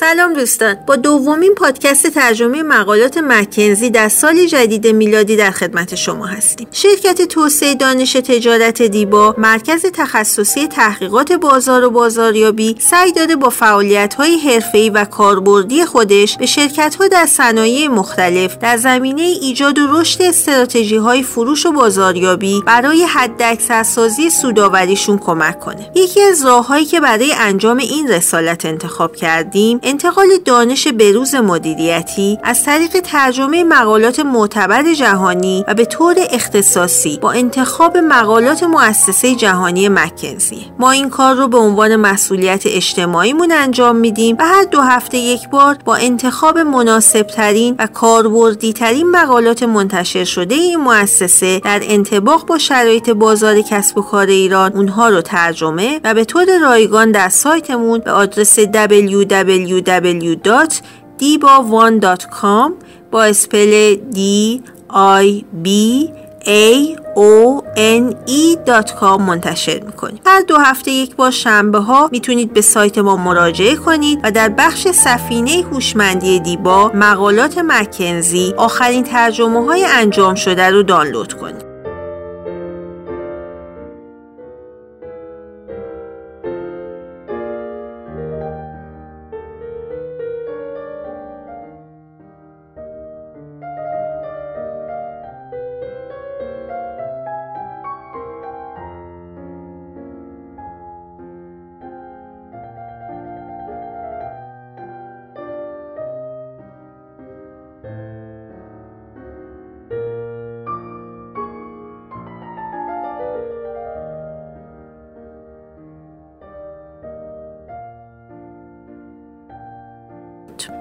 سلام دوستان. با دومین پادکست ترجمه مقالات مکنزی در سال جدید میلادی در خدمت شما هستیم. شرکت توسعه دانش تجارت دیبا مرکز تخصصی تحقیقات بازار و بازاریابی سعی داده با فعالیت های حرفه‌ای و کاربردی خودش به شرکت ها در صنایع مختلف در زمینه ایجاد و رشد استراتژی های فروش و بازاریابی برای حداکثرسازی سودآوریشون کمک کنه. یکی از راههایی که برای انجام این رسالت انتخاب کردیم انتقال دانش بروز مدیریتی از طریق ترجمه مقالات معتبر جهانی و به طور اختصاصی با انتخاب مقالات مؤسسه جهانی مکنزی. ما این کار رو به عنوان مسئولیت اجتماعیمون انجام میدیم و هر دو هفته یک بار با انتخاب مناسب ترین و کاربردی ترین مقالات منتشر شده این مؤسسه در انطباق با شرایط بازار کسب و کار ایران اونها رو ترجمه و به طور رایگان در سایتمون به آدرس www www.diba1.com با اسپل D I B A O N E.com منتشر می‌کنیم هر دو هفته یک بار شنبه ها می‌تونید به سایت ما مراجعه کنید و در بخش سفینه هوشمندی دیبا مقالات مکنزی آخرین ترجمه های انجام شده رو دانلود کنید.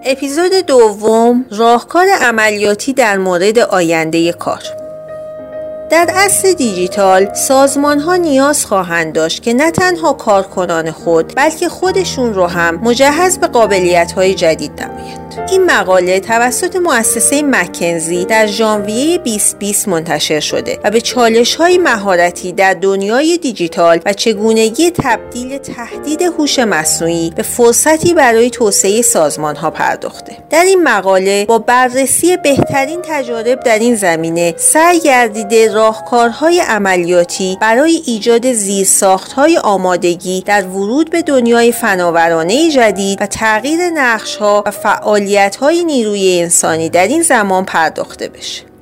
اپیزود دوم راهکار عملیاتی در مورد آینده کار در عصر دیجیتال سازمان ها نیاز خواهند داشت که نه تنها کارکنان خود بلکه خودشون رو هم مجهز به قابلیت های جدید نمایند. این مقاله توسط مؤسسه مکنزی در ژانویه 2020 منتشر شده و به چالش های مهارتی در دنیای دیجیتال و چگونگی تبدیل تهدید هوش مصنوعی به فرصتی برای توسعه سازمان ها پرداخته. در این مقاله با بررسی بهترین تجارب در این زمینه سعی گردیده راهکارهای عملیاتی برای ایجاد زیرساختهای آمادگی در ورود به دنیای فناورانه جدید و تغییر نقشها و فعالیت های نیروی انسانی در این زمان پرداخته بشه.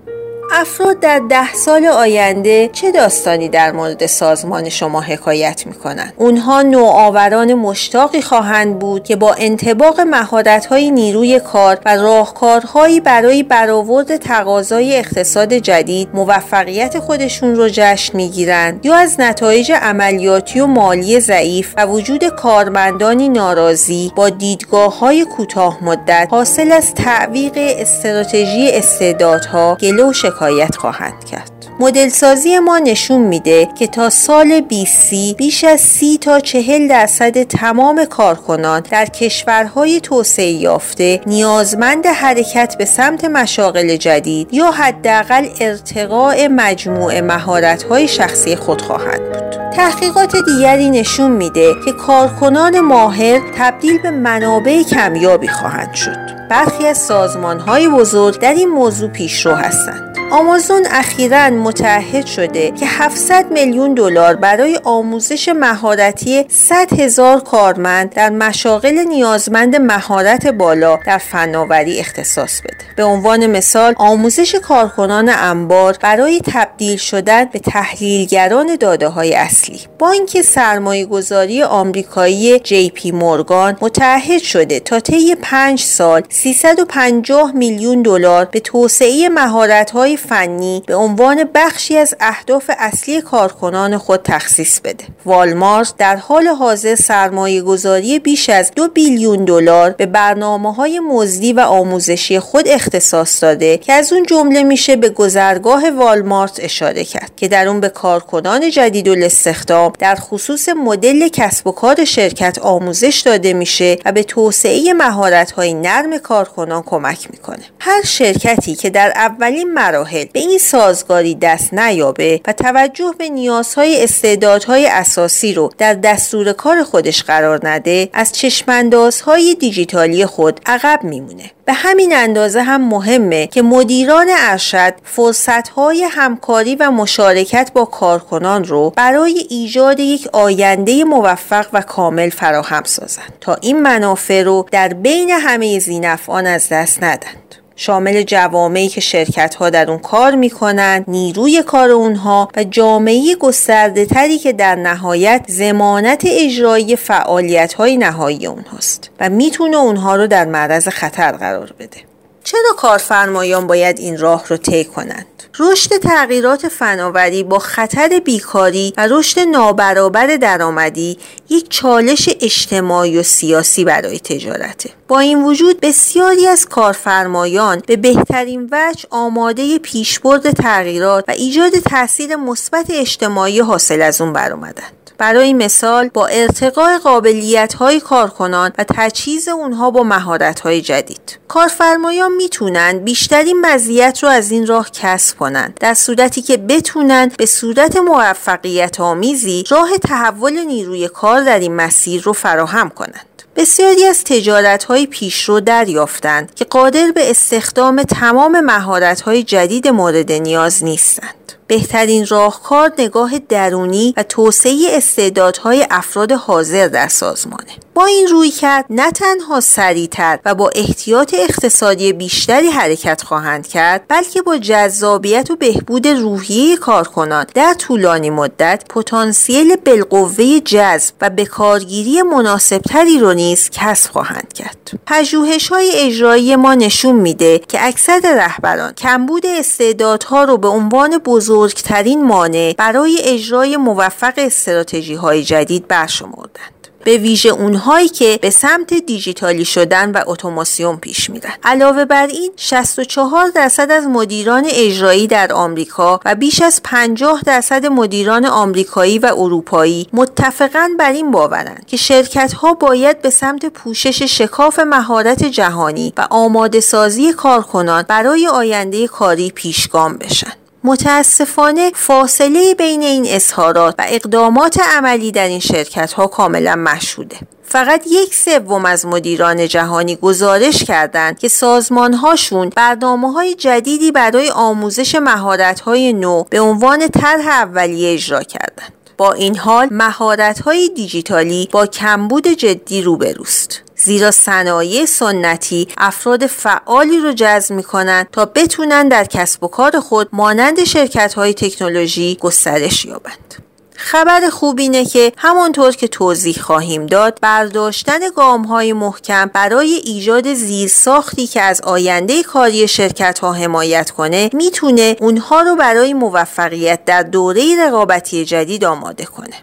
افراد در ده سال آینده چه داستانی در مورد سازمان شما حکایت می کنند؟ اونها نوآوران مشتاقی خواهند بود که با انتباق مهارت‌های نیروی کار و راهکارهایی برای برآورد تقاضای اقتصاد جدید موفقیت خودشون رو جشن می‌گیرند یا از نتایج عملیاتی و مالی ضعیف و وجود کارمندانی ناراضی با دیدگاه های کوتاه مدت حاصل از تعویق استراتژی استعدادها گله و شکایت خواهند کرد. مدل سازی ما نشون میده که تا سال 2030 بیش از 30 تا 40 درصد تمام کارکنان در کشورهای توسعه یافته نیازمند حرکت به سمت مشاغل جدید یا حداقل ارتقاء مجموع مهارت‌های شخصی خود خواهند بود. تحقیقات دیگری نشون میده که کارکنان ماهر تبدیل به منابع کمیابی خواهند شد. برخی از سازمان‌های بزرگ در این موضوع پیشرو هستند. آمازون اخیرا متعهد شده که 700 میلیون دلار برای آموزش مهارتی 100 هزار کارمند در مشاغل نیازمند مهارت بالا در فناوری اختصاص بده. به عنوان مثال آموزش کارکنان انبار برای تبدیل شدن به تحلیلگران داده های اصلی. بانک سرمایه گذاری آمریکایی جی پی مورگان متعهد شده تا طی 5 سال 350 میلیون دلار به توسعه مهارت های فنی به عنوان بخشی از اهداف اصلی کارکنان خود تخصیص بده. والمارت در حال حاضر سرمایه گذاری بیش از دو بیلیون دلار به برنامه های مزدی و آموزشی خود اختصاص داده که از اون جمله میشه به گذرگاه والمارت اشاره کرد که در اون به کارکنان جدید و استخدام در خصوص مدل کسب و کار شرکت آموزش داده میشه و به توسعه مهارت های نرم کارکنان کمک می‌کنه. هر شرکتی که در اولین مراحل به این سازگاری دست نیابه و توجه به نیازهای استعدادهای اساسی رو در دستور کار خودش قرار نده از چشماندازهای دیجیتالی خود عقب میمونه. به همین اندازه هم مهمه که مدیران ارشد فرصتهای همکاری و مشارکت با کارکنان رو برای ایجاد یک آینده موفق و کامل فراهم سازند تا این منافع رو در بین همه زینفعان از دست ندند شامل جوامعی که شرکت ها در اون کار می‌کنند نیروی کار اونها و جامعه گسترده تری که در نهایت زمانت اجرایی فعالیت های نهایی اونهاست و می‌تونه اونها رو در معرض خطر قرار بده. چرا کارفرمایان باید این راه رو طی کنند؟ رشد تغییرات فناوری با خطر بیکاری و رشد نابرابر درآمدی یک چالش اجتماعی و سیاسی برای تجارته. با این وجود بسیاری از کارفرمایان به بهترین وجه آماده پیشبرد تغییرات و ایجاد تاثیر مثبت اجتماعی حاصل از اون برآمدند. برای مثال با ارتقاء قابلیت های کارکنان و تجهیز اونها با مهارت های جدید. کارفرمایان می‌تونن بیشترین مزیت رو از این راه کسب کنند در صورتی که بتونن به صورت موفقیت آمیزی راه تحول نیروی کار در این مسیر رو فراهم کنند. بسیاری از تجارت های پیشرو دریافتند که قادر به استخدام تمام مهارت های جدید مورد نیاز نیستند. بهترین راهکار نگاه درونی و توسعه استعدادهای افراد حاضر در سازمانه. با این روی کرد نه تنها سریعتر و با احتیاط اقتصادی بیشتری حرکت خواهند کرد بلکه با جذابیت و بهبود روحیه کارکنان در طولانی مدت پتانسیل بالقوه جذب و به کارگیری مناسبتری رو نیز کسب خواهند کرد. پژوهش های اجرایی ما نشون میده که اکثر رهبران کمبود استعدادها رو به عنوان بزرگترین مانع برای اجرای موفق استراتژی های جدید برشمردند. به ویژه اونهایی که به سمت دیجیتالی شدن و اتوماسیون پیش میرن. علاوه بر این 64 درصد از مدیران اجرایی در آمریکا و بیش از 50 درصد مدیران آمریکایی و اروپایی متفقا بر این باورند که شرکت ها باید به سمت پوشش شکاف مهارت جهانی و آماده سازی کارکنان برای آینده کاری پیشگام بشن. متاسفانه فاصله بین این اظهارات و اقدامات عملی در این شرکت ها کاملا مشهوده فقط یک سوم از مدیران جهانی گزارش کردند که سازمان هاشون برنامه های جدیدی برای آموزش مهارت های نو به عنوان طرح اولیه اجرا کردند. با این حال مهارت های دیجیتالی با کمبود جدی روبروست. زیرا صنایع سنتی افراد فعالی رو جذب می‌کنند تا بتونن در کسب و کار خود مانند شرکت های تکنولوژی گسترش یابند. خبر خوب اینه که همانطور که توضیح خواهیم داد برداشتن گام های محکم برای ایجاد زیرساختی که از آینده کاری شرکت ها حمایت کنه می‌تونه اونها رو برای موفقیت در دوره رقابتی جدید آماده کنه.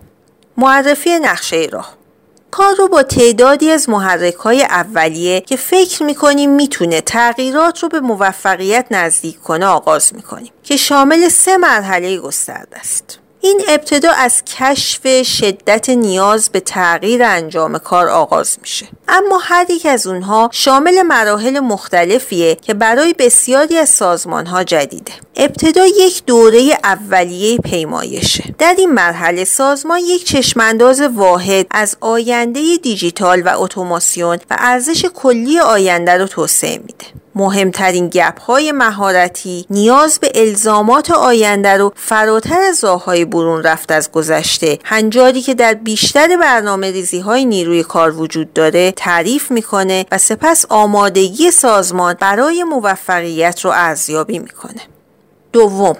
معرفی نقشه راه کار رو با تعدادی از محرک های اولیه که فکر می‌کنیم می‌تونه تغییرات رو به موفقیت نزدیک کنه آغاز می‌کنیم که شامل سه مرحله گسترده است. این ابتدا از کشف شدت نیاز به تغییر انجام کار آغاز میشه. اما هر یک از اونها شامل مراحل مختلفیه که برای بسیاری از سازمان ها جدیده. ابتدا یک دوره اولیه پیمایشه. در این مرحله سازمان یک چشمانداز واحد از آینده دیجیتال و اتوماسیون و ارزش کلی آینده رو توسعه میده. مهمترین گپ های مهارتی نیاز به الزامات آینده رو فراتر از راههای برون رفت از گذشته. هنجاری که در بیشتر برنامه ریزی های نیروی کار وجود داره تعریف می‌کنه و سپس آمادگی سازمان برای موفقیت رو ارزیابی می‌کنه. دوم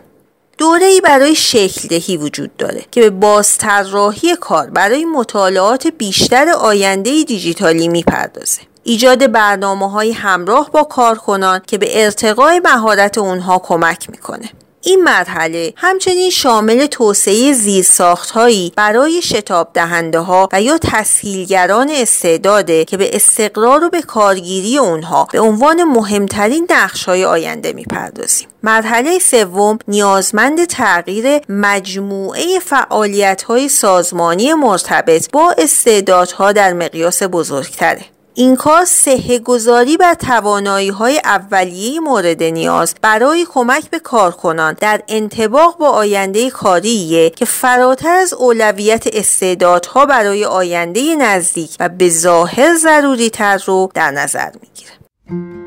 دوره ای برای شکل دهی وجود داره که به بازطراحی کار برای مطالعات بیشتر آینده دیجیتالی می‌پردازه. ایجاد برنامه های همراه با کارکنان که به ارتقای مهارت اونها کمک می‌کنه این مرحله همچنین شامل توسعه زیرساخت هایی برای شتاب دهنده ها و یا تسهیلگران استعداده که به استقرار و به کارگیری اونها به عنوان مهمترین نقش های آینده می‌پردازیم. مرحله سوم نیازمند تغییر مجموعه فعالیت های سازمانی مرتبط با استعدادها در مقیاس بزرگتره. این کار سهه گذاری بر توانایی های اولیه مورد نیاز برای کمک به کارکنان در انتباق با آینده کاریه که فراتر از اولویت استعدادها برای آینده نزدیک و به ظاهر ضروری تر رو در نظر می‌گیره.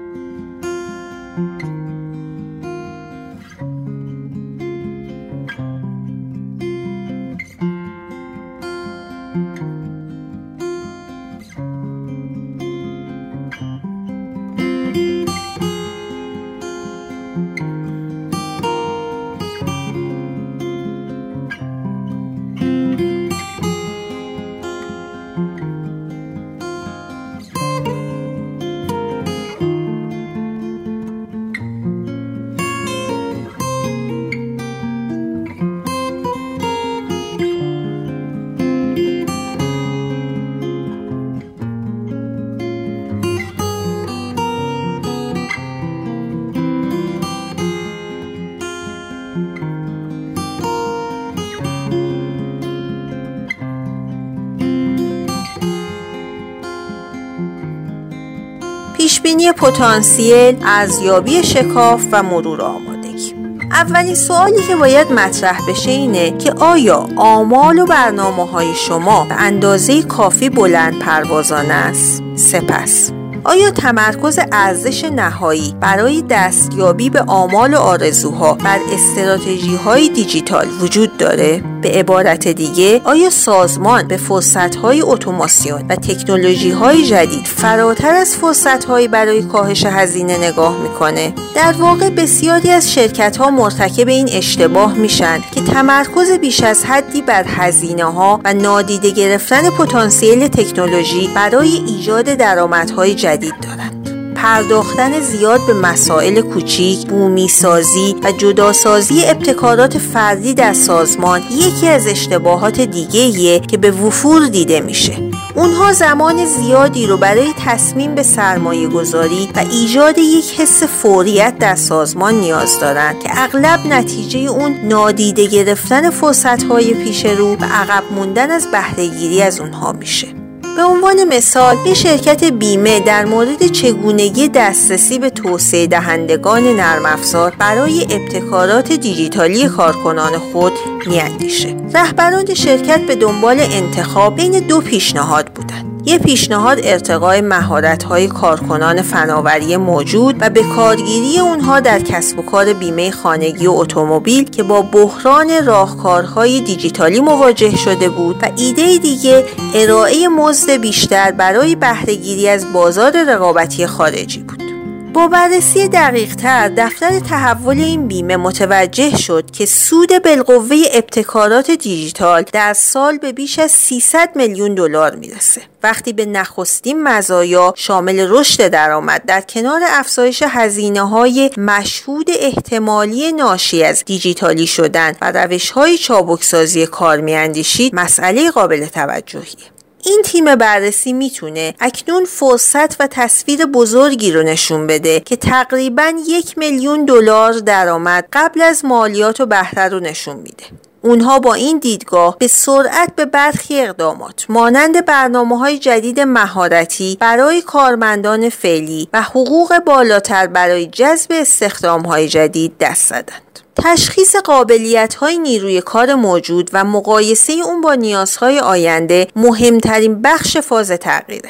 پیشبینی پتانسیل، ارزیابی شکاف و مرور آمادگی اولین سوالی که باید مطرح بشه اینه که آیا آمال و برنامه های شما به اندازه کافی بلند پروازانه است؟ سپس آیا تمرکز ارزش نهایی برای دستیابی به آمال و آرزوها بر استراتژی های دیجیتال وجود داره؟ به عبارت دیگه آیا سازمان به فرصت های اتوماسیون و تکنولوژی های جدید فراتر از فرصت های برای کاهش هزینه نگاه می‌کنه؟ در واقع بسیاری از شرکت ها مرتکب این اشتباه میشن که تمرکز بیش از حدی بر هزینه ها و نادیده گرفتن پتانسیل تکنولوژی برای ایجاد درآمدهای جدید دارند پرداختن زیاد به مسائل کوچیک، بومی سازی و جداسازی ابتکارات فردی در سازمان یکی از اشتباهات دیگه که به وفور دیده میشه. اونها زمان زیادی رو برای تصمیم به سرمایه گذاری و ایجاد یک حس فوریت در سازمان نیاز دارند که اغلب نتیجه اون نادیده گرفتن فرصتهای پیش رو و عقب موندن از بهرهگیری از اونها میشه. به عنوان مثال یک شرکت بیمه در مورد چگونگی دسترسی به توسعه دهندگان نرم افزار برای ابتکارات دیجیتالی کارکنان خود میاندیشه. رهبران شرکت به دنبال انتخاب بین دو پیشنهاد بودند. یه پیشنهاد ارتقای مهارت‌های کارکنان فناوری موجود و به کارگیری اونها در کسب و کار بیمه خانگی و اتومبیل که با بحران راهکارهای دیجیتالی مواجه شده بود و ایده دیگه ارائه مزد بیشتر برای بهرهگیری از بازار رقابتی خارجی بود. با بررسی دقیق تر دفتر تحول این بیمه متوجه شد که سود بالقوه ابتکارات دیجیتال در سال به بیش از 300 میلیون دلار می‌رسه. وقتی به نخستین مزایا شامل رشد درآمد در کنار افزایش هزینه های مشهود احتمالی ناشی از دیجیتالی شدن و روش های چابکسازی کار میاندیشید مسئله قابل توجهیه. این تیم بررسی می‌تونه اکنون فرصت و تصویر بزرگی رو نشون بده که تقریبا یک میلیون دلار درآمد قبل از مالیات و بهره رو نشون میده. اونها با این دیدگاه به سرعت به برخی اقدامات مانند برنامه های جدید مهارتی برای کارمندان فعلی و حقوق بالاتر برای جذب استخدام های جدید دست زدند. تشخیص قابلیت های نیروی کار موجود و مقایسه اون با نیازهای آینده مهمترین بخش فاز تغییره.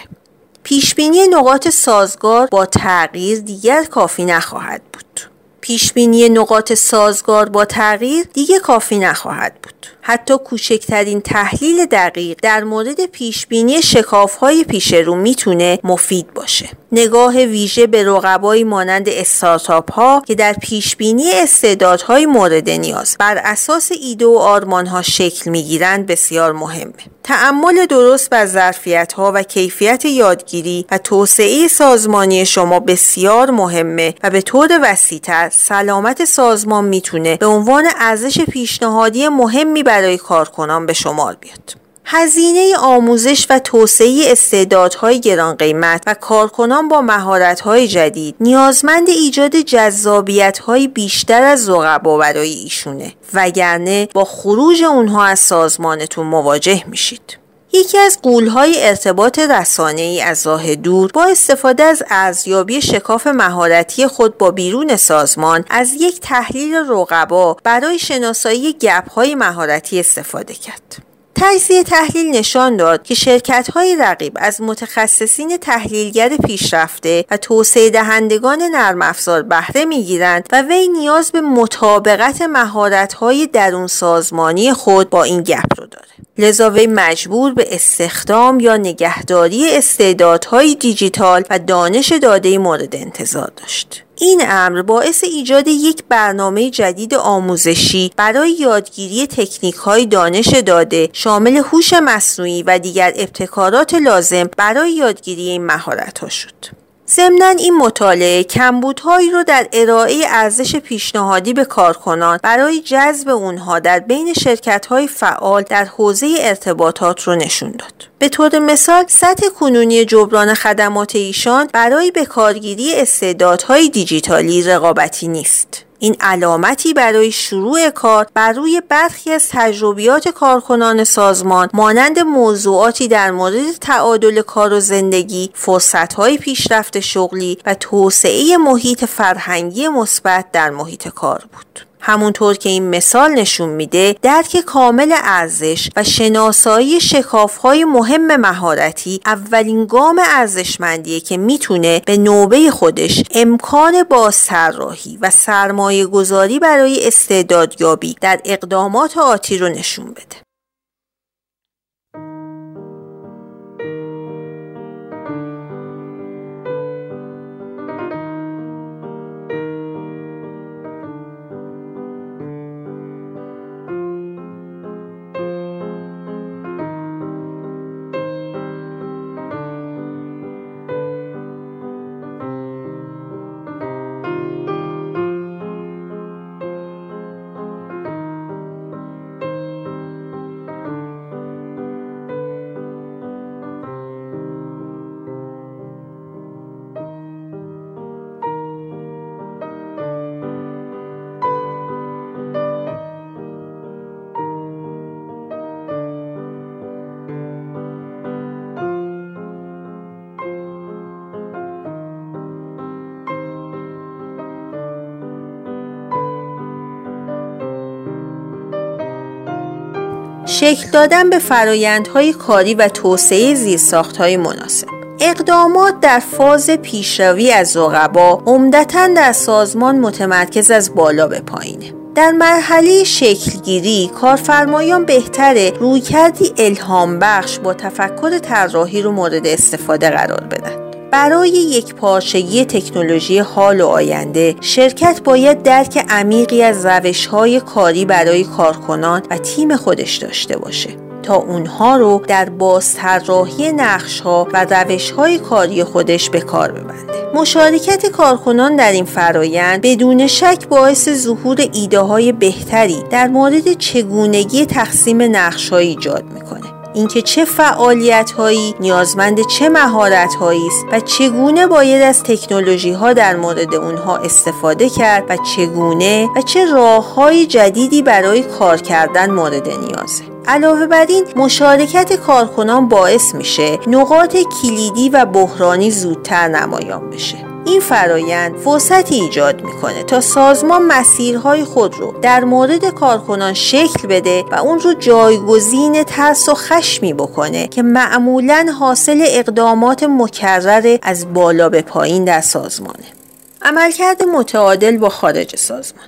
پیشبینی نقاط سازگار با تغییر دیگر کافی نخواهد بود. پیشبینی نقاط سازگار با تغییر دیگه کافی نخواهد بود. حتی کوچکترین تحلیل دقیق در مورد پیشبینی شکافهای پیش رو می‌تونه مفید باشه. نگاه ویژه به رقبایی مانند استارتاپ ها که در پیشبینی استعدادهای مورد نیاز بر اساس ایده و آرمان ها شکل می‌گیرند بسیار مهمه. تعمل درست بر ظرفیت ها و کیفیت یادگیری و توسعه سازمانی شما بسیار مهمه و به طور وسیعتر سلامت سازمان می‌تونه به عنوان ارزش پیشنهادی مهمی برای کارکنان به شمار بیاد. هزینه آموزش و توسعه استعدادهای گران قیمت و کارکنان با مهارت‌های جدید نیازمند ایجاد جذابیت‌های بیشتر از رقبا برای ایشونه وگرنه با خروج اونها از سازمانتون مواجه میشید. یکی از قولهای ارتباط رسانه ای از راه دور با استفاده از ارزیابی شکاف مهارتی خود با بیرون سازمان از یک تحلیل رقبا برای شناسایی گپ های مهارتی استفاده کرد. تجزیه تحلیل نشان داد که شرکت های رقیب از متخصصین تحلیلگر پیشرفته و توسعه دهندگان نرم افزار بهره می‌گیرند و وی نیاز به مطابقت مهارت های درون سازمانی خود با این گپ رو داره. لذا وی مجبور به استخدام یا نگهداری استعدادهای دیجیتال و دانش داده مورد انتظار داشت. این امر باعث ایجاد یک برنامه جدید آموزشی برای یادگیری تکنیک های دانش داده شامل هوش مصنوعی و دیگر ابتکارات لازم برای یادگیری این مهارت ها شد. ضمنا این مطالعه کمبودهایی رو در ارائه ارزش پیشنهادی به کارکنان برای جذب اونها در بین شرکت‌های فعال در حوزه ارتباطات رو نشون داد. به طور مثال سطح کنونی جبران خدمات ایشان برای به کارگیری استعدادهای دیجیتالی رقابتی نیست. این علامتی برای شروع کار بر روی برخی از تجربیات کارکنان سازمان مانند موضوعاتی در مورد تعادل کار و زندگی، فرصتهای پیشرفت شغلی و توسعه محیط فرهنگی مثبت در محیط کار بود. همونطور که این مثال نشون میده درک کامل ارزش و شناسایی شکافهای مهم مهارتی اولین گام ارزشمندیه که می‌تونه به نوبه خودش امکان بازطراحی و سرمایه گذاری برای استعدادیابی در اقدامات آتی رو نشون بده. شکل دادن به فرایندهای کاری و توسعه زیرساختهای مناسب. اقدامات در فاز پیشروی از رقبا عمدتا در سازمان متمرکز از بالا به پایینه. در مرحله شکلگیری کارفرمایان بهتره رویکردی الهام بخش با تفکر طراحی رو مورد استفاده قرار بدن. برای یک پارچگی تکنولوژی حال و آینده شرکت باید درک عمیقی از روش های کاری برای کارکنان و تیم خودش داشته باشه. تا اونها رو در بازطراحی نقش ها و روش های کاری خودش به کار ببنده. مشارکت کارکنان در این فرایند بدون شک باعث ظهور ایده های بهتری در مورد چگونگی تقسیم نقش ایجاد می‌کنه اینکه چه فعالیت هایی نیازمند چه مهارت هایی است و چگونه باید از تکنولوژی ها در مورد اونها استفاده کرد و چگونه و چه راه های جدیدی برای کار کردن مورد نیازه علاوه بر این مشارکت کارکنان باعث میشه نقاط کلیدی و بحرانی زودتر نمایان بشه. این فرایند فرصتی ایجاد می‌کنه تا سازمان مسیرهای خود رو در مورد کارکنان شکل بده و اون رو جایگزین ترس و خشمی بکنه که معمولا حاصل اقدامات مکرر از بالا به پایین در سازمانه. عملکرد متعادل با خارج سازمان.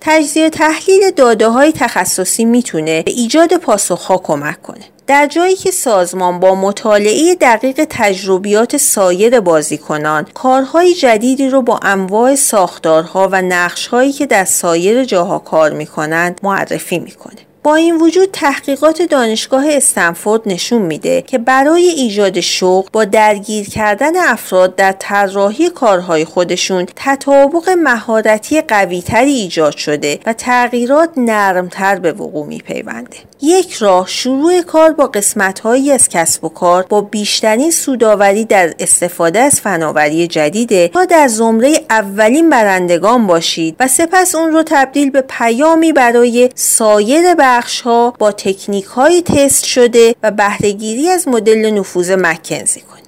تجزیه تحلیل داده های تخصصی می‌تونه به ایجاد پاسخها کمک کنه. در جایی که سازمان با مطالعه دقیق تجربیات سایر بازیکنان کارهای جدیدی رو با انواع ساختارها و نقشهایی که در سایر جاها کار می‌کنند معرفی می‌کنه. با این وجود تحقیقات دانشگاه استنفورد نشون میده که برای ایجاد شوق با درگیر کردن افراد در طراحی کارهای خودشون تطابق مهارتی قویتری ایجاد شده و تغییرات نرمتر به وقوع میپیونده. یک راه شروع کار با قسمتهایی از کسب و کار با بیشترین سوداوری در استفاده از فناوری جدیده تا در زمره اولین برندگان باشید و سپس اون رو تبدیل به پیامی برای سایر بخش ها با تکنیک های تست شده و بهرهگیری از مدل نفوذ مکنزی کنید.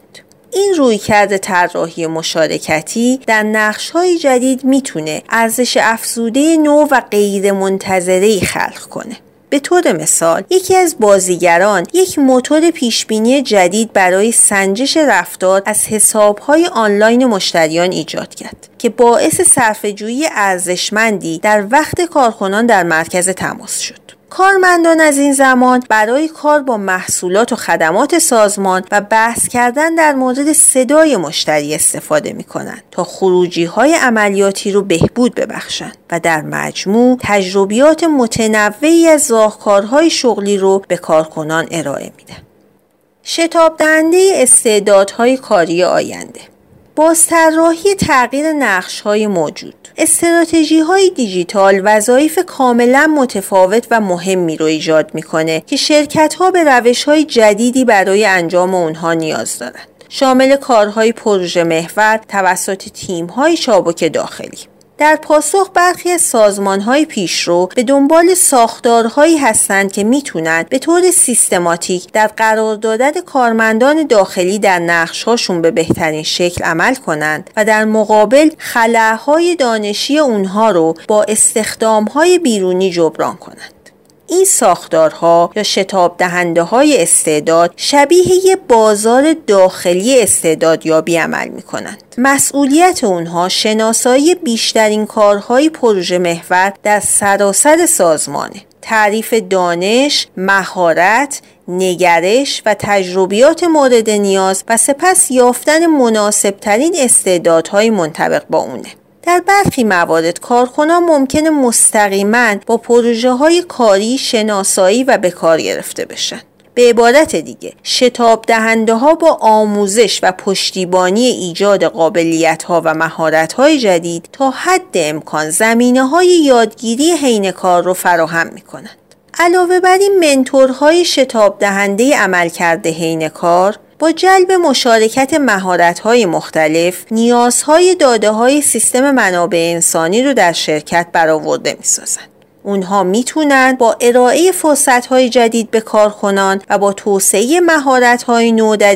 این رویکرد طراحی مشارکتی در نقش های جدید می‌تونه ارزش افزوده نو و غیر منتظره خلق کنه. به طور مثال یکی از بازیگران یک موتور پیشبینی جدید برای سنجش رفتار از حسابهای آنلاین مشتریان ایجاد کرد که باعث صرفه‌جویی ارزشمندی در وقت کارکنان در مرکز تماس شد. کارمندان از این زمان برای کار با محصولات و خدمات سازمان و بحث کردن در مورد صدای مشتری استفاده می کنند تا خروجی های عملیاتی رو بهبود ببخشند و در مجموع تجربیات متنوعی از راهکارهای شغلی رو به کارکنان ارائه میدن. شتاب دهنده استعدادهای کاری آینده بازطراحی تغییر نقش های موجود. استراتژی های دیجیتال وظایف کاملا متفاوت و مهمی رو ایجاد می‌کنه که شرکت ها به روش های جدیدی برای انجام اونها نیاز دارند شامل کارهای پروژه محور توسط تیم های چابک داخلی. در پاسخ برخی از سازمان پیشرو به دنبال ساختارهایی هستند که می‌تونند به طور سیستماتیک در قرار دادن کارمندان داخلی در نقشهاشون به بهترین شکل عمل کنند و در مقابل خلاهای دانشی اونها رو با استخدامهای بیرونی جبران کنند. این ساختارها یا شتاب دهنده های استعداد شبیه یه بازار داخلی استعدادیابی عمل می کنند. مسئولیت اونها شناسایی بیشترین کارهای پروژه محور در سراسر سازمانه. تعریف دانش، مهارت، نگرش و تجربیات مورد نیاز و سپس یافتن مناسبترین استعدادهای منطبق با اونه. در برخی موارد کارکنان ممکنه مستقیما با پروژه های کاری شناسایی و به کار گرفته بشن به عبارت دیگه شتاب دهنده ها با آموزش و پشتیبانی ایجاد قابلیت ها و مهارت های جدید تا حد امکان زمینه های یادگیری حین کار رو فراهم می کنند. علاوه بر این منتورهای شتاب دهنده عمل کرده حین کار با جلب مشارکت مهارت‌های مختلف نیازهای داده های سیستم منابع انسانی رو در شرکت برآورده می‌سازند. اونها می‌تونن با ارائه فرصت جدید به کارکنان و با توسعه مهارت های نو در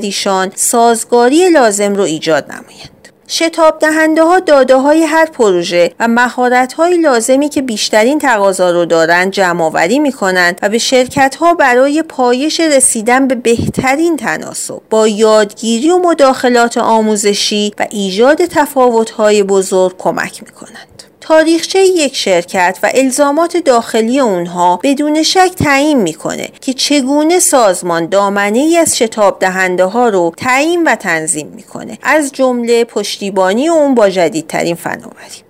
سازگاری لازم رو ایجاد نمایند. شتاب دهنده ها داده های هر پروژه و مهارت های لازمی که بیشترین تقاضا رو دارند جمع آوری می کنند و به شرکت ها برای پایش رسیدن به بهترین تناسب با یادگیری و مداخلات آموزشی و ایجاد تفاوت های بزرگ کمک می کنند. تاریخچه یک شرکت و الزامات داخلی اونها بدون شک تعیین می‌کنه که چگونه سازمان دامنه ای از شتاب دهنده ها رو تعیین و تنظیم می‌کنه. از جمله پشتیبانی اون با جدیدترین فناوری.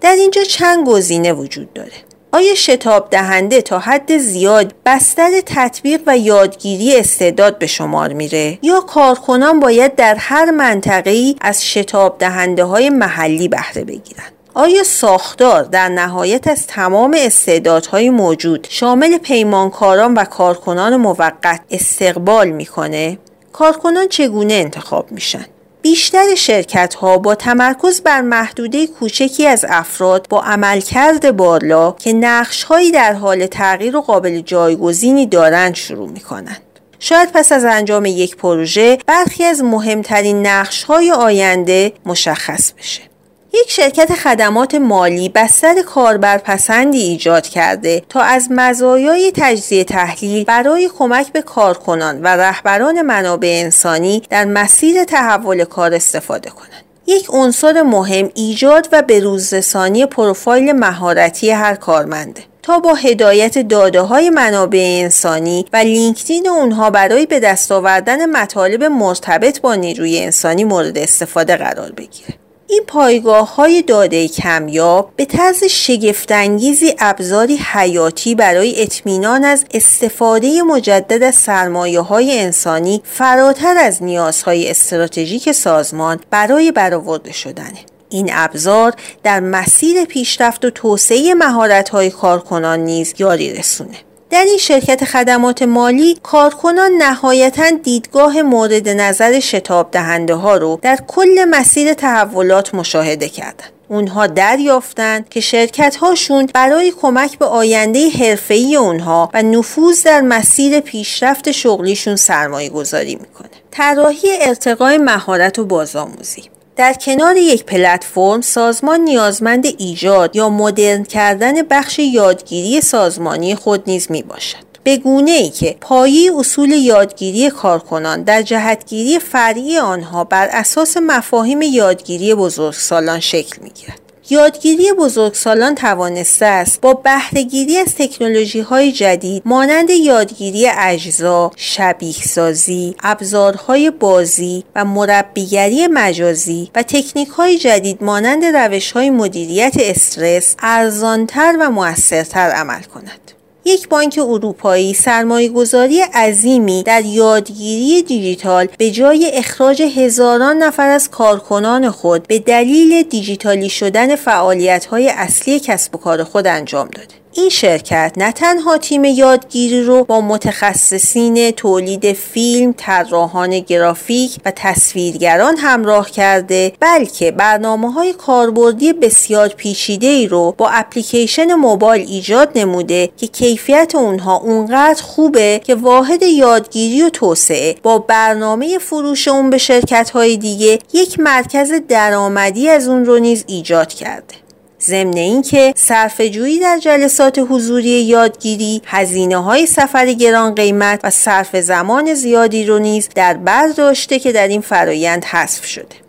در اینجا چند گزینه وجود داره. آیا شتاب دهنده تا حد زیاد بستر تطبیق و یادگیری استعداد به شمار میره؟ یا کارکنان باید در هر منطقه از شتاب دهنده های محلی بهره بگیرن؟ آیا ساختار در نهایت از تمام استعدادهای موجود شامل پیمانکاران و کارکنان موقت استقبال می‌کنه؟ کارکنان چگونه انتخاب میشن؟ بیشتر شرکت ها با تمرکز بر محدوده کوچکی از افراد با عملکرد بالا که نقش هایی در حال تغییر و قابل جایگزینی دارند شروع می کنند. شاید پس از انجام یک پروژه برخی از مهمترین نقش های آینده مشخص بشه. یک شرکت خدمات مالی بستر کاربرپسندی ایجاد کرده تا از مزایای تجزیه تحلیل برای کمک به کارکنان و رهبران منابع انسانی در مسیر تحول کار استفاده کنند. یک عنصر مهم ایجاد و بروزرسانی پروفایل مهارتی هر کارمنده تا با هدایت داده های منابع انسانی و لینکدین اونها برای به دست آوردن مطالب مرتبط با نیروی انسانی مورد استفاده قرار بگیره. این پایگاه های داده کمیاب به طرز شگفتانگیزی ابزاری حیاتی برای اطمینان از استفاده مجدد از سرمایه های انسانی فراتر از نیازهای استراتژیک سازمان برای برآورده شدنه. این ابزار در مسیر پیشرفت و توسعه مهارت‌های کارکنان نیز یاری رسونه. در این شرکت خدمات مالی کارکنان نهایتا دیدگاه مورد نظر شتاب دهنده ها رو در کل مسیر تحولات مشاهده کردند. اونها دریافتند که شرکت هاشون برای کمک به آینده حرفه‌ای اونها و نفوذ در مسیر پیشرفت شغلیشون سرمایه گذاری می‌کنه. طراحی ارتقای مهارت و بازآموزی در کنار یک پلتفرم سازمان نیازمند ایجاد یا مدرن کردن بخش یادگیری سازمانی خود نیز می باشد. به گونه ای که پایی اصول یادگیری کارکنان در جهتگیری فرعی آنها بر اساس مفاهیم یادگیری بزرگسالان شکل می گیرد. یادگیری بزرگسالان توانسته است با بهرهگیری از تکنولوژی های جدید مانند یادگیری اجزا، شبیه سازی، ابزارهای بازی و مربیگری مجازی و تکنیک های جدید مانند روش های مدیریت استرس ارزانتر و موثرتر عمل کند. یک بانک اروپایی سرمایه گذاری عظیمی در یادگیری دیجیتال به جای اخراج هزاران نفر از کارکنان خود به دلیل دیجیتالی شدن فعالیت های اصلی کسب و کار خود انجام داده. این شرکت نه تنها تیم یادگیری رو با متخصصین تولید فیلم، طراحان گرافیک و تصویرگران همراه کرده بلکه برنامه های کاربردی بسیار پیچیده ای رو با اپلیکیشن موبایل ایجاد نموده که کیفیت اونها اونقدر خوبه که واحد یادگیری و توسعه با برنامه فروش اون به شرکت های دیگه یک مرکز درآمدی از اون رو نیز ایجاد کرده. ضمن اینکه جویی در جلسات حضوری یادگیری هزینه های سفر گران قیمت و صرف زمان زیادی رو نیز در بر داشته که در این فرایند حذف شده.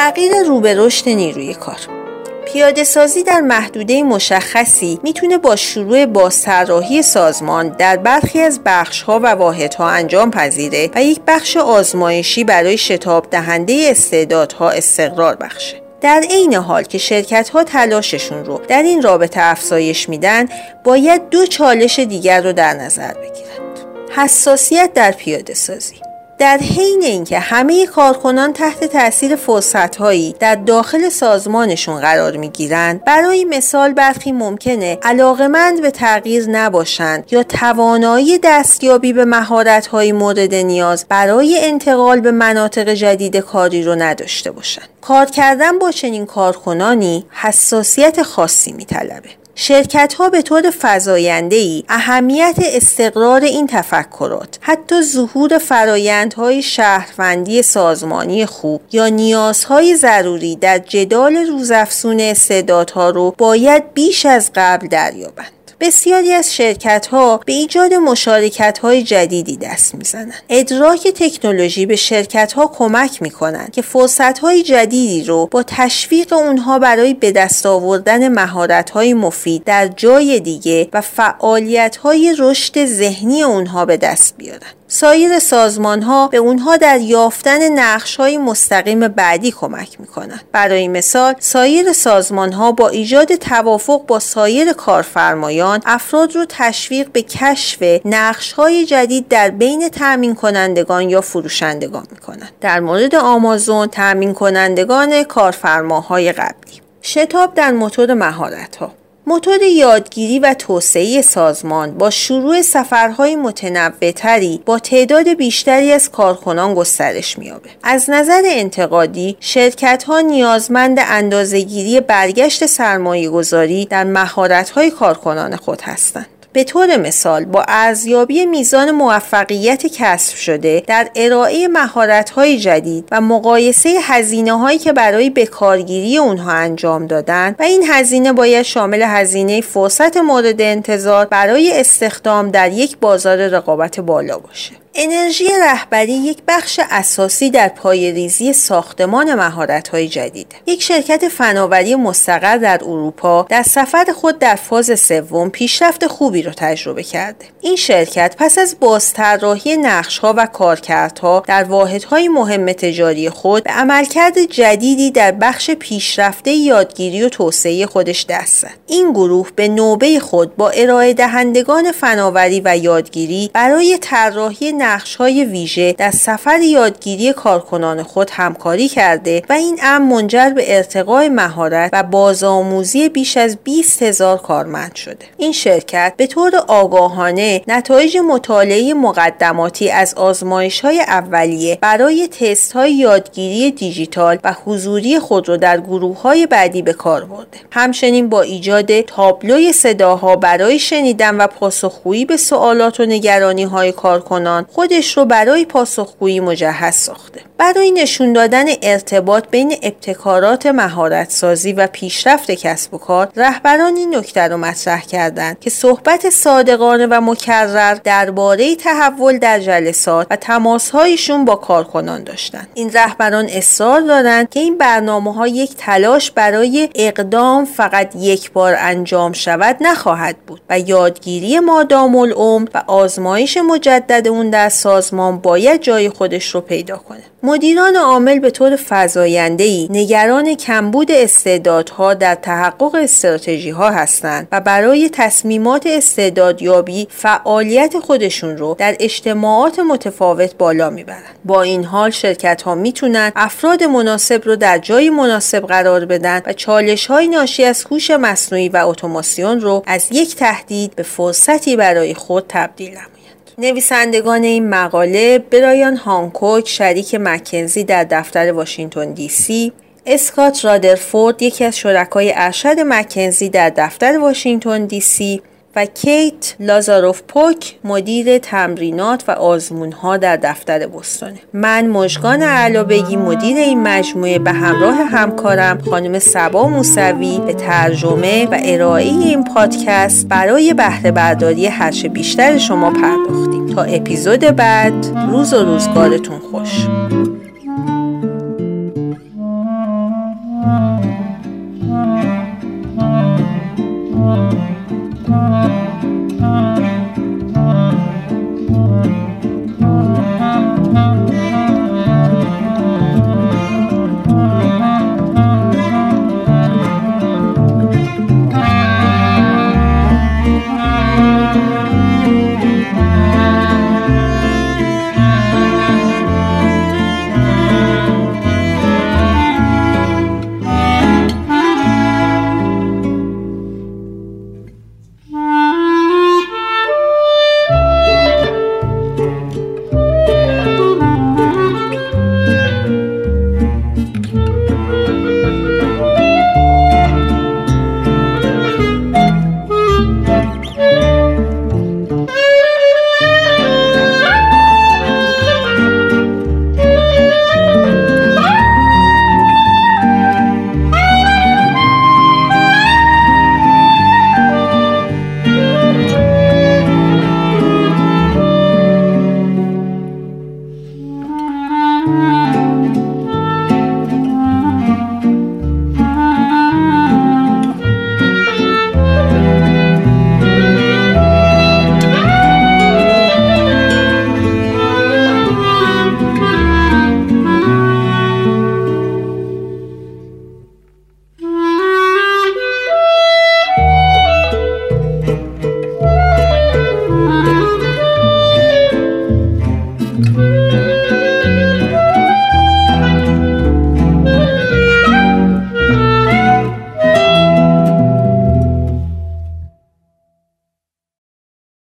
تغییر رو به رشد نیروی کار پیاده سازی در محدوده مشخصی می‌تونه با شروع بازطراحی سازمان در برخی از بخشها و واحدها انجام پذیره و یک بخش آزمایشی برای شتاب دهنده استعدادها استقرار بخشه. در عین حال که شرکت ها تلاششون رو در این رابطه افزایش میدن باید دو چالش دیگر رو در نظر بگیرند. حساسیت در پیاده سازی در حین اینکه همه کارکنان تحت تاثیر فرصتهایی در داخل سازمانشون قرار می‌گیرند برای مثال برخی ممکنه علاقمند به تغییر نباشند یا توانایی دستیابی به مهارت‌های مورد نیاز برای انتقال به مناطق جدید کاری رو نداشته باشند. کار کردن با چنین کارکنانی حساسیت خاصی میطلبه. شرکت ها به طور فضاینده ای اهمیت استقرار این تفکرات حتی ظهور فرایندهای شهروندی سازمانی خوب یا نیازهای ضروری در جدال روزافزون استعدادها رو باید بیش از قبل دریابند. بسیاری از شرکت ها به ایجاد مشارکت های جدیدی دست می‌زنند. ادراک تکنولوژی به شرکت ها کمک می کنند که فرصت های جدیدی رو با تشویق اونها برای به دست آوردن مهارت های مفید در جای دیگه و فعالیت های رشد ذهنی اونها به دست بیارن. سایر سازمان ها به اونها در یافتن نقش های مستقیم بعدی کمک می کنند. برای مثال سایر سازمان ها با ایجاد توافق با سایر کارفرمایان افراد رو تشویق به کشف نقش های جدید در بین تأمین کنندگان یا فروشندگان می کنند. در مورد آمازون تأمین کنندگان کارفرماهای قبلی شتاب در موتور مهارت ها موتور یادگیری و توسعه سازمان با شروع سفرهای متنوعتری با تعداد بیشتری از کارکنان گسترش میابه از نظر انتقادی شرکت ها نیازمند اندازهگیری برگشت سرمایه گذاری در مهارت های کارکنان خود هستند. به طور مثال با ارزیابی میزان موفقیت کسب شده در ارائه مهارت‌های جدید و مقایسه هزینه هایی که برای بکارگیری اونها انجام دادن و این هزینه باید شامل هزینه فرصت مورد انتظار برای استخدام در یک بازار رقابت بالا باشه. انرژی رهبری یک بخش اساسی در ریزی ساختمان مهارت‌های جدید. یک شرکت فناوری مستقر در اروپا در سفر خود در فاز سوم پیشرفت خوبی را تجربه کرده. این شرکت پس از بازطراحی نقش‌ها و کارکردها در واحدهای مهم تجاری خود به عملکرد جدیدی در بخش پیشرفته یادگیری و توسعه خودش دست زد. این گروه به نوبه خود با ارائه دهندگان فناوری و یادگیری برای طراحی نقش های ویژه در سفر یادگیری کارکنان خود همکاری کرده و این امر منجر به ارتقای مهارت و بازآموزی بیش از 20 هزار کارمند شده. این شرکت به طور آگاهانه نتایج مطالعه مقدماتی از آزمایش های اولیه برای تست های یادگیری دیجیتال و حضوری خود را در گروه های بعدی به کار برده. همچنین با ایجاد تابلوی صداها برای شنیدن و پاسخگویی به سوالات و نگرانی های کارکنان خودش رو برای پاسخگویی مجهز ساخته. برای نشون دادن ارتباط بین ابتکارات مهارت سازی و پیشرفت کسب و کار رهبران این نکته رو مطرح کردند که صحبت صادقانه و مکرر درباره تحول در جلسات و تماسهایشون با کارکنان داشتند. این رهبران اصرار دارند که این برنامه ها یک تلاش برای اقدام فقط یک بار انجام شود نخواهد بود و یادگیری مادام العمر و آزمایش مجدد اون در سازمان باید جای خودش رو پیدا کنه. مدیران عامل به طور ای نگران کمبود استعدادها در تحقق استراتژی ها هستند و برای تصمیمات استعدادیابی فعالیت خودشون رو در اجتماعات متفاوت بالا می‌برند. با این حال شرکت ها می‌تونن افراد مناسب رو در جای مناسب قرار بدن و چالش های ناشی از هوش مصنوعی و اتوماسیون رو از یک تهدید به فرصتی برای خود تبدیل نمایند. نویسندگان این مقاله برایان هانکوک شریک مکنزی در دفتر واشنگتن دی سی اسکات رادرفورد یکی از شرکای ارشد مکنزی در دفتر واشنگتن دی سی و کیت لازاروف پوک مدیر تمرینات و آزمونها در دفتر بستانه. من مژگان علابگی مدیر این مجموعه به همراه همکارم خانم سبا موسوی به ترجمه و ارائه این پادکست برای بهره برداری هرچه بیشتر شما پرداختیم تا اپیزود بعد روز و روزگارتون خوش.